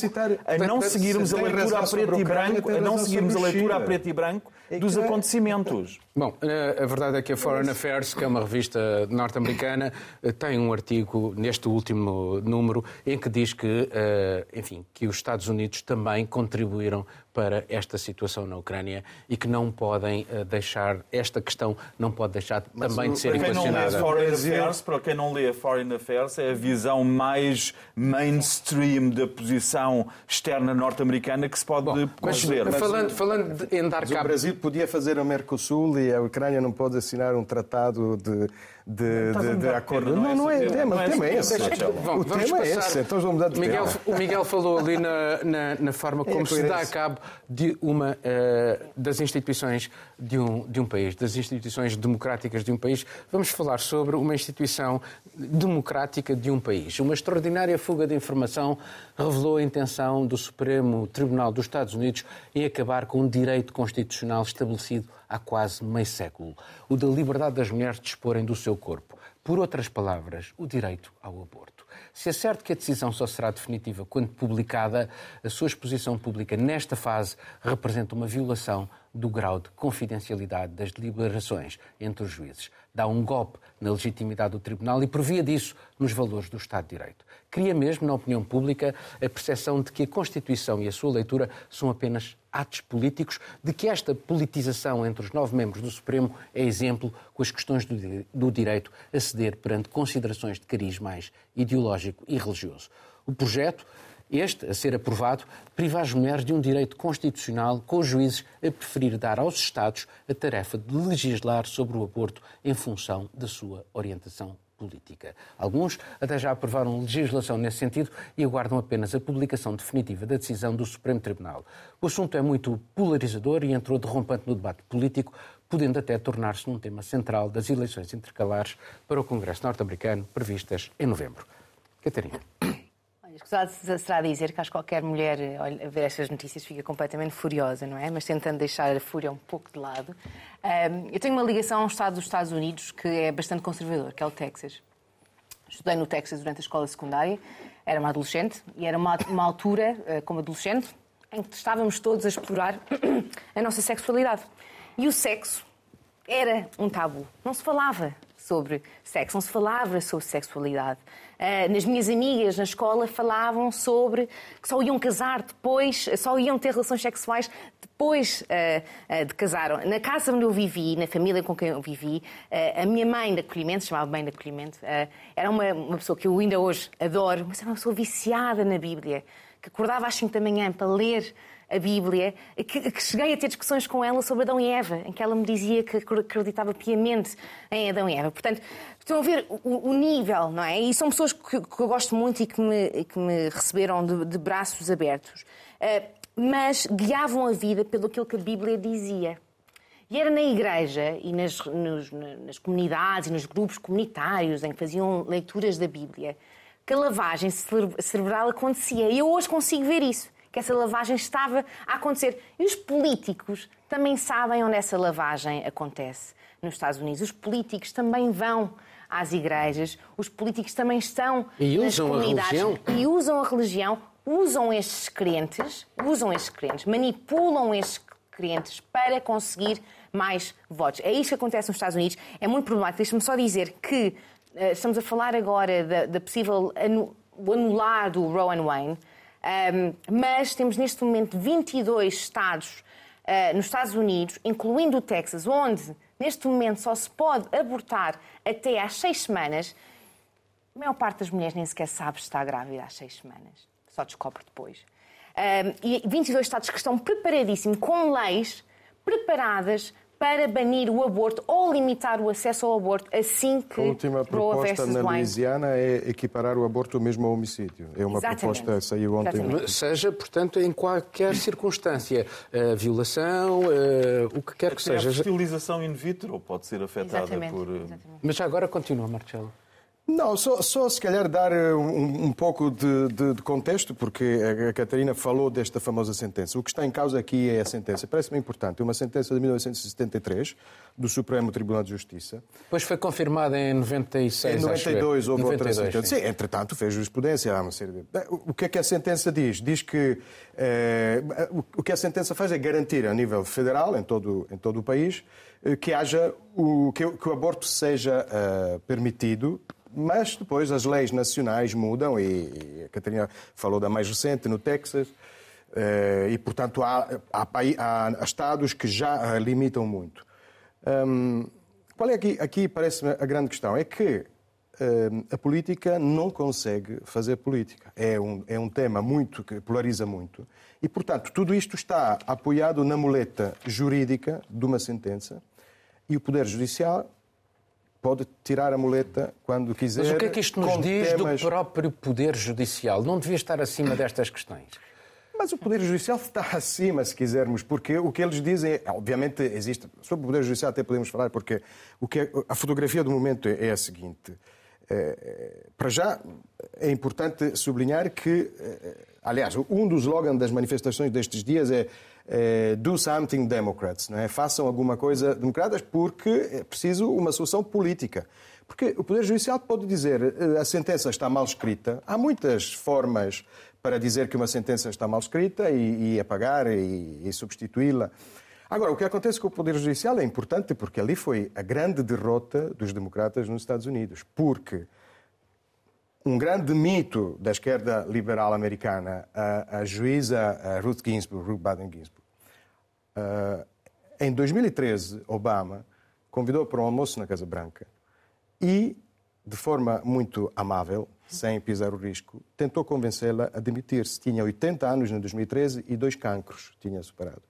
a não seguirmos a leitura a preto e branco, a não seguirmos a leitura a preto e branco dos acontecimentos. Bom, eh, a verdade é que a Foreign Affairs, que é uma revista norte-americana, eh, tem um artigo neste último número em que diz que, eh, enfim, que os Estados Unidos também contribuíram para esta situação na Ucrânia e que não podem deixar, esta questão não pode deixar Mas também de ser equacionada. Para quem não lê a Foreign Affairs, é a visão mais mainstream da posição externa norte-americana que se pode Bom, conceber. Falando, falando em dar cabo... O Brasil podia fazer a Mercosul e a Ucrânia não pode assinar um tratado de, de, de, de acordo. Não, não é, tema, o tema é esse. O tema é esse. Então vamos mudar de Miguel, O Miguel falou ali na, na, na forma é como é se dá a cabo de uma uh, das instituições de um, de um país, das instituições democráticas de um país. Vamos falar sobre uma instituição democrática de um país. Uma extraordinária fuga de informação revelou a intenção do Supremo Tribunal dos Estados Unidos em acabar com um direito constitucional estabelecido há quase meio século, o da liberdade das mulheres disporem do seu corpo. Por outras palavras, o direito ao aborto. Se é certo que a decisão só será definitiva quando publicada, a sua exposição pública nesta fase representa uma violação do grau de confidencialidade das deliberações entre os juízes. Dá um golpe na legitimidade do Tribunal e, por via disso, nos valores do Estado de Direito. Cria mesmo, na opinião pública, a percepção de que a Constituição e a sua leitura são apenas atos políticos, de que esta politização entre os nove membros do Supremo é exemplo com as questões do direito a ceder perante considerações de cariz mais ideológico e religioso. O projeto este, a ser aprovado, priva as mulheres de um direito constitucional, com os juízes a preferir dar aos Estados a tarefa de legislar sobre o aborto em função da sua orientação política. Alguns até já aprovaram legislação nesse sentido e aguardam apenas a publicação definitiva da decisão do Supremo Tribunal. O assunto é muito polarizador e entrou derrompante no debate político, podendo até tornar-se num tema central das eleições intercalares para o Congresso norte-americano previstas em novembro. Catarina. Escusado será dizer que acho que qualquer mulher a ver estas notícias fica completamente furiosa, não é? Mas tentando deixar a fúria um pouco de lado. eu tenho uma ligação a um estado dos Estados Unidos que é bastante conservador, que é o Texas. Estudei no Texas durante a escola secundária, era uma adolescente e era uma, uma altura, eh, como adolescente, em que estávamos todos a explorar *clears throat* a nossa sexualidade. E o sexo era um tabu. Não se falava sobre sexo, não se falava sobre sexualidade. Uh, nas minhas amigas na escola falavam sobre que só iam casar depois, só iam ter relações sexuais depois uh, uh, de casar. Na casa onde eu vivi, na família com quem eu vivi, a minha mãe de acolhimento, chamava mãe de acolhimento, era uma, uma pessoa que eu ainda hoje adoro, mas era uma pessoa viciada na Bíblia, que acordava às 5 da manhã para ler a Bíblia, que, que, cheguei a ter discussões com ela sobre Adão e Eva, em que ela me dizia que acreditava piamente em Adão e Eva. Portanto, estão a ver o, o nível, não é? E são pessoas que, que, eu gosto muito e que me, que me receberam de, de braços abertos. Uh, mas guiavam a vida pelo aquilo que a Bíblia dizia. E era na igreja e nas, nos, nas comunidades e nos grupos comunitários em que faziam leituras da Bíblia que a lavagem cerebral acontecia. E eu hoje consigo ver isso que essa lavagem estava a acontecer. E os políticos também sabem onde essa lavagem acontece nos Estados Unidos. Os políticos também vão às igrejas, os políticos também estão e nas usam comunidades a religião. e usam a religião, usam estes crentes, usam estes crentes, manipulam estes crentes para conseguir mais votos. É isto que acontece nos Estados Unidos. É muito problemático. Deixa-me só dizer que uh, estamos a falar agora da, da possível anu anular do Rowan Wayne. Mas temos neste momento 22 estados uh, nos Estados Unidos, incluindo o Texas, onde neste momento só se pode abortar até às seis semanas. A maior parte das mulheres nem sequer sabe se está grávida às seis semanas, só descobre depois. Um, e 22 estados que estão preparadíssimos, com leis preparadas para banir o aborto ou limitar o acesso ao aborto assim que A última proposta na Louisiana é equiparar o aborto mesmo ao homicídio. É uma Exatamente. proposta que saiu ontem. Exatamente. Seja, portanto, em qualquer circunstância, uh, violação, uh, o que quer que Até seja. A fertilização in vitro pode ser afetada Exatamente. por. eh, Exatamente. Mas já agora continua, Marcelo. Não, só, só se calhar dar uh, um, um pouco de, de- de contexto, porque a Catarina falou desta famosa sentença. O que está em causa aqui é a sentença. Parece-me importante. É uma sentença de 1973 do Supremo Tribunal de Justiça. Depois foi confirmada em 96, Em acho eu. 92 houve outra 92, sentença. sim. Sim, entretanto, fez jurisprudência. Há uma série de... O que é que a sentença diz? Diz que eh, o que a sentença faz é garantir a nível federal, em todo, em todo o país, eh, que haja o, que, o- que o aborto seja eh, permitido. Mas depois as leis nacionais mudam, e, a Catarina falou da mais recente, no Texas, eh, e portanto há, há, há estados que já limitam muito. Hum, qual é aqui, aqui parece-me a grande questão? É que hum, a política não consegue fazer política. É um, é um tema muito que polariza muito. E, portanto, tudo isto está apoiado na muleta jurídica de uma sentença e o Poder Judicial pode tirar a muleta quando quiser. Mas o que é que isto nos diz temas- do próprio Poder Judicial? Não devia estar acima destas questões? Mas o Poder Judicial está acima, se quisermos, porque o que eles dizem, é- obviamente existe, sobre o Poder Judicial até podemos falar, porque o que é- a fotografia do momento é a seguinte. Eh, para já, é importante sublinhar que, eh, aliás, um dos slogans das manifestações destes dias é eh, Do something Democrats, não é? façam alguma coisa democratas, porque é preciso uma solução política. Porque o Poder Judicial pode dizer eh, a sentença está mal escrita. Há muitas formas para dizer que uma sentença está mal escrita e, e apagar e, e substituí-la. Agora, o que acontece com o Poder Judicial é importante porque ali foi a grande derrota dos democratas nos Estados Unidos. Porque um grande mito da esquerda liberal americana, a, a juíza Ruth Ginsburg, Ruth Bader Ginsburg, ah, em 2013, Obama convidou para um almoço na Casa Branca e, de forma muito amável, sem pisar o risco, tentou convencê-la a demitir-se. Tinha 80 anos em 2013 e dois cancros tinha superado.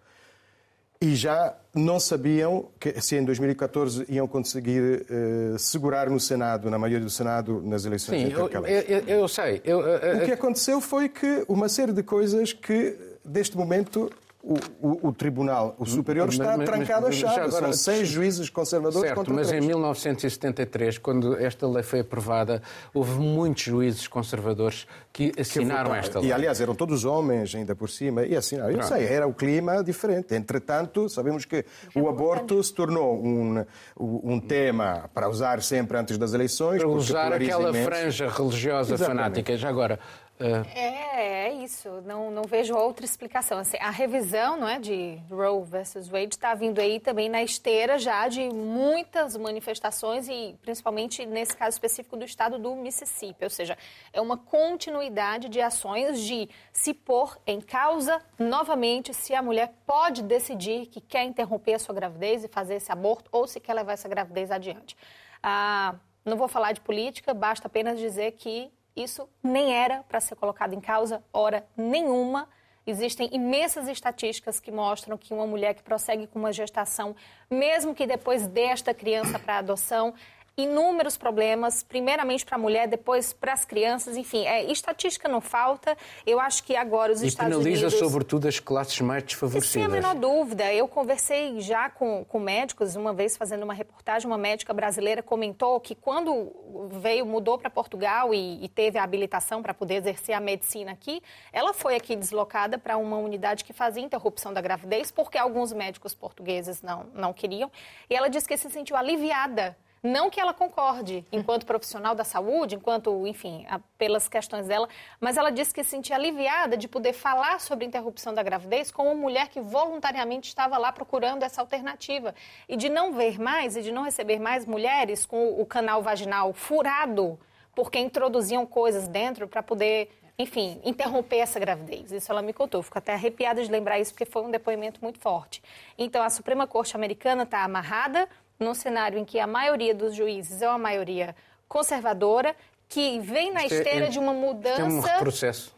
E já não sabiam que, se em 2014 iam conseguir uh, segurar no Senado, na maioria do Senado, nas eleições Sim, eu, eu, eu, sei. Eu, o que aconteceu foi que uma série de coisas que, deste momento, o, o, o, Tribunal, o Superior, está mas, trancado mas, a chave. Agora, São seis juízes conservadores certo, contra mas três. em 1973, quando esta lei foi aprovada, houve muitos juízes conservadores que assinaram que esta lei. E, aliás, eram todos homens, ainda por cima, e assinaram. Eu sei, era o clima diferente. Entretanto, sabemos que o aborto se tornou um, um tema para usar sempre antes das eleições. Para usar aquela imenso. franja religiosa Exatamente. fanática. Já agora, é, é isso. Não, não vejo outra explicação. Assim, a revisão não é, de Roe versus Wade está vindo aí também na esteira já de muitas manifestações e principalmente nesse caso específico do estado do Mississippi. Ou seja, é uma continuidade de ações de se pôr em causa novamente se a mulher pode decidir que quer interromper a sua gravidez e fazer esse aborto ou se quer levar essa gravidez adiante. Ah, não vou falar de política, basta apenas dizer que isso nem era para ser colocado em causa, hora nenhuma. Existem imensas estatísticas que mostram que uma mulher que prossegue com uma gestação, mesmo que depois desta criança para adoção, inúmeros problemas, primeiramente para a mulher, depois para as crianças, enfim, é, estatística não falta. Eu acho que agora os e Estados Unidos... E penaliza sobretudo as classes mais desfavorecidas. Sem a menor dúvida. Eu conversei já com, com médicos, uma vez fazendo uma reportagem, uma médica brasileira comentou que quando veio, mudou para Portugal e, e teve a habilitação para poder exercer a medicina aqui, ela foi aqui deslocada para uma unidade que fazia interrupção da gravidez, porque alguns médicos portugueses não, não queriam, e ela disse que se sentiu aliviada não que ela concorde, enquanto profissional da saúde, enquanto, enfim, a, pelas questões dela, mas ela disse que se sentia aliviada de poder falar sobre interrupção da gravidez com uma mulher que voluntariamente estava lá procurando essa alternativa. E de não ver mais e de não receber mais mulheres com o canal vaginal furado, porque introduziam coisas dentro para poder enfim, interromper essa gravidez. Isso ela me contou. Fico até arrepiada de lembrar isso, porque foi um depoimento muito forte. Então, a Suprema Corte Americana está amarrada num cenário em que a maioria dos juízes é uma maioria conservadora, que vem na esteira de uma mudança. É um retrocesso.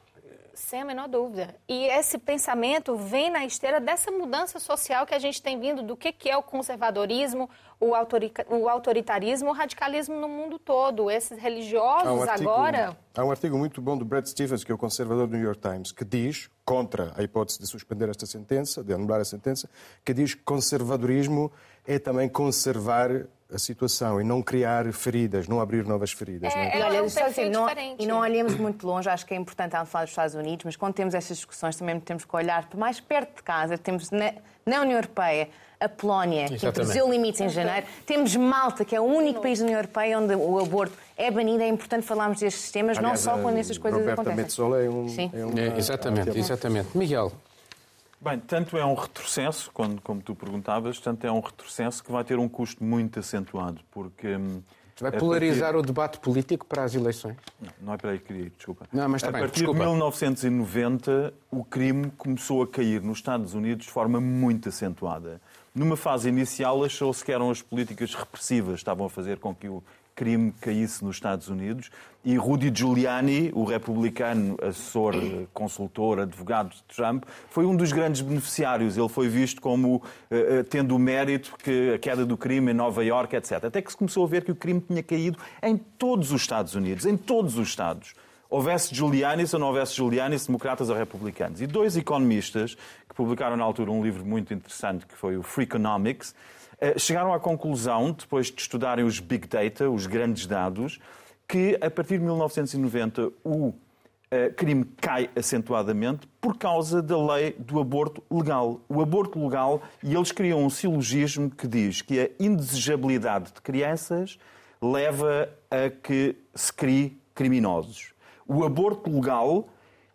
Sem a menor dúvida. E esse pensamento vem na esteira dessa mudança social que a gente tem vindo do que, é o conservadorismo, o, o autoritarismo, o radicalismo no mundo todo. Esses religiosos há um artigo, agora. Há um artigo muito bom do Brad Stevens, que é o conservador do New York Times, que diz, contra a hipótese de suspender esta sentença, de anular a sentença, que diz que conservadorismo é também conservar a situação e não criar feridas, não abrir novas feridas. É, não é? E, olha, um assim, não, e não olhemos muito longe, acho que é importante falar dos Estados Unidos, mas quando temos estas discussões também temos que olhar mais perto de casa. Temos na, na União Europeia a Polónia, Exatamente. que introduziu limites em janeiro. Temos Malta, que é o único país da União Europeia onde o aborto é banido. É importante falarmos destes temas, Aliás, não só quando essas coisas Roberta acontecem. Metsola é um... Sim. É um é, exatamente, exatamente. Miguel. Bem, tanto é um retrocesso, quando, como tu perguntavas, tanto é um retrocesso que vai ter um custo muito acentuado, porque... Hum, vai polarizar partir... o debate político para as eleições? Não, não é para aí que queria ir, desculpa. Não, mas a também, partir desculpa. de 1990, o crime começou a cair nos Estados Unidos de forma muito acentuada. Numa fase inicial, achou-se que eram as políticas repressivas que estavam a fazer com que o crime caísse nos Estados Unidos e Rudy Giuliani, o republicano, assessor, consultor, advogado de Trump, foi um dos grandes beneficiários. Ele foi visto como uh, tendo o mérito que a queda do crime em Nova Iorque, etc. Até que se começou a ver que o crime tinha caído em todos os Estados Unidos, em todos os Estados. Houvesse Giuliani ou não houvesse Giuliani, democratas ou republicanos. E dois economistas que publicaram na altura um livro muito interessante que foi o Freakonomics, chegaram à conclusão, depois de estudarem os big data, os grandes dados, que a partir de 1990 o eh, crime cai acentuadamente por causa da lei do aborto legal. O aborto legal, e eles criam um silogismo que diz que a indesejabilidade de crianças leva a que se crie criminosos. O aborto legal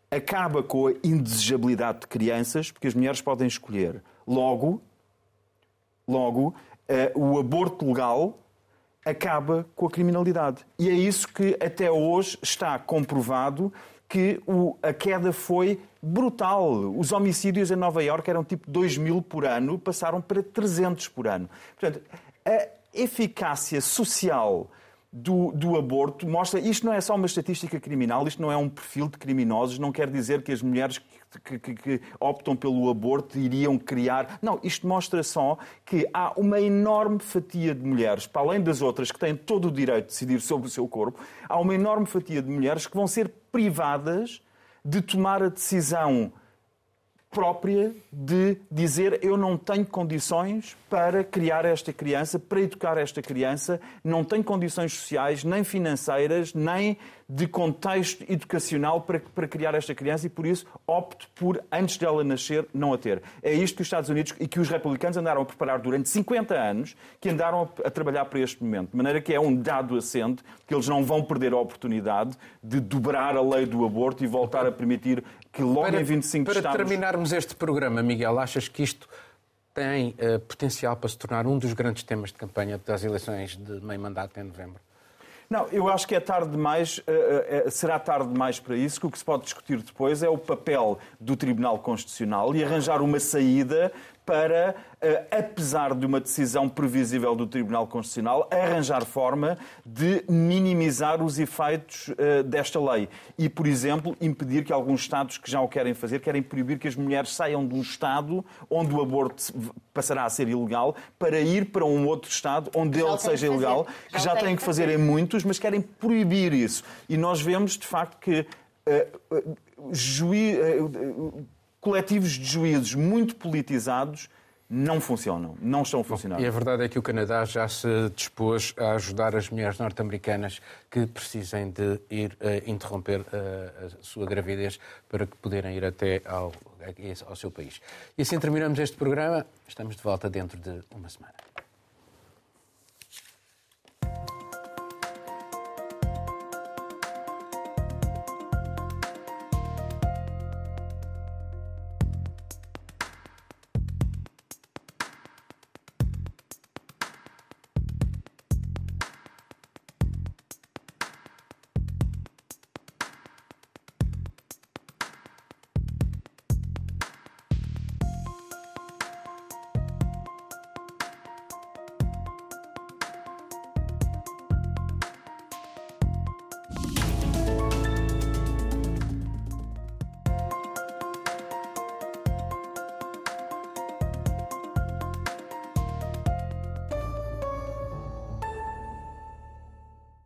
acaba com a indesejabilidade de crianças porque as mulheres podem escolher. Logo, Logo, eh, o aborto legal acaba com a criminalidade. E é isso que até hoje está comprovado que a queda foi brutal. Os homicídios em Nova Iorque eram tipo 2 mil por ano, passaram para 300 por ano. Portanto, a eficácia social do, do, aborto mostra. Isto não é só uma estatística criminal, isto não é um perfil de criminosos, não quer dizer que as mulheres que, que, que, optam pelo aborto iriam criar. Não, isto mostra só que há uma enorme fatia de mulheres, para além das outras que têm todo o direito de decidir sobre o seu corpo, há uma enorme fatia de mulheres que vão ser privadas de tomar a decisão própria de dizer eu não tenho condições para criar esta criança, para educar esta criança, não tenho condições sociais, nem financeiras, nem de contexto educacional para, para criar esta criança e por isso opto por, antes dela nascer, não a ter. É isto que os Estados Unidos e que os republicanos andaram a preparar durante 50 anos, que andaram a, a trabalhar para este momento. De maneira que é um dado assente que eles não vão perder a oportunidade de dobrar a lei do aborto e voltar a permitir que logo para, em 25 para. Para terminarmos este programa, Miguel, achas que isto tem uh, potencial para se tornar um dos grandes temas de campanha das eleições de meio mandato em novembro? Não, eu acho que é tarde demais, uh, uh, será tarde demais para isso, que o que se pode discutir depois é o papel do Tribunal Constitucional e arranjar uma saída para, eh, apesar de uma decisão previsível do Tribunal Constitucional, arranjar forma de minimizar os efeitos eh, desta lei. E, por exemplo, impedir que alguns Estados que já o querem fazer, querem proibir que as mulheres saiam de um Estado onde o aborto passará a ser ilegal para ir para um outro Estado onde ele seja ilegal, que já, já têm que fazer em muitos, mas querem proibir isso. E nós vemos, de facto, que uh, uh, juiz, uh, coletivos de juízes muito politizados não funcionam, não estão a funcionar. E a verdade é que o Canadá já se dispôs a ajudar as mulheres norte-americanas que precisem de ir uh, interromper uh, a sua gravidez para que poderem ir até ao, ao seu país. E assim terminamos este programa. Estamos de volta dentro de uma semana.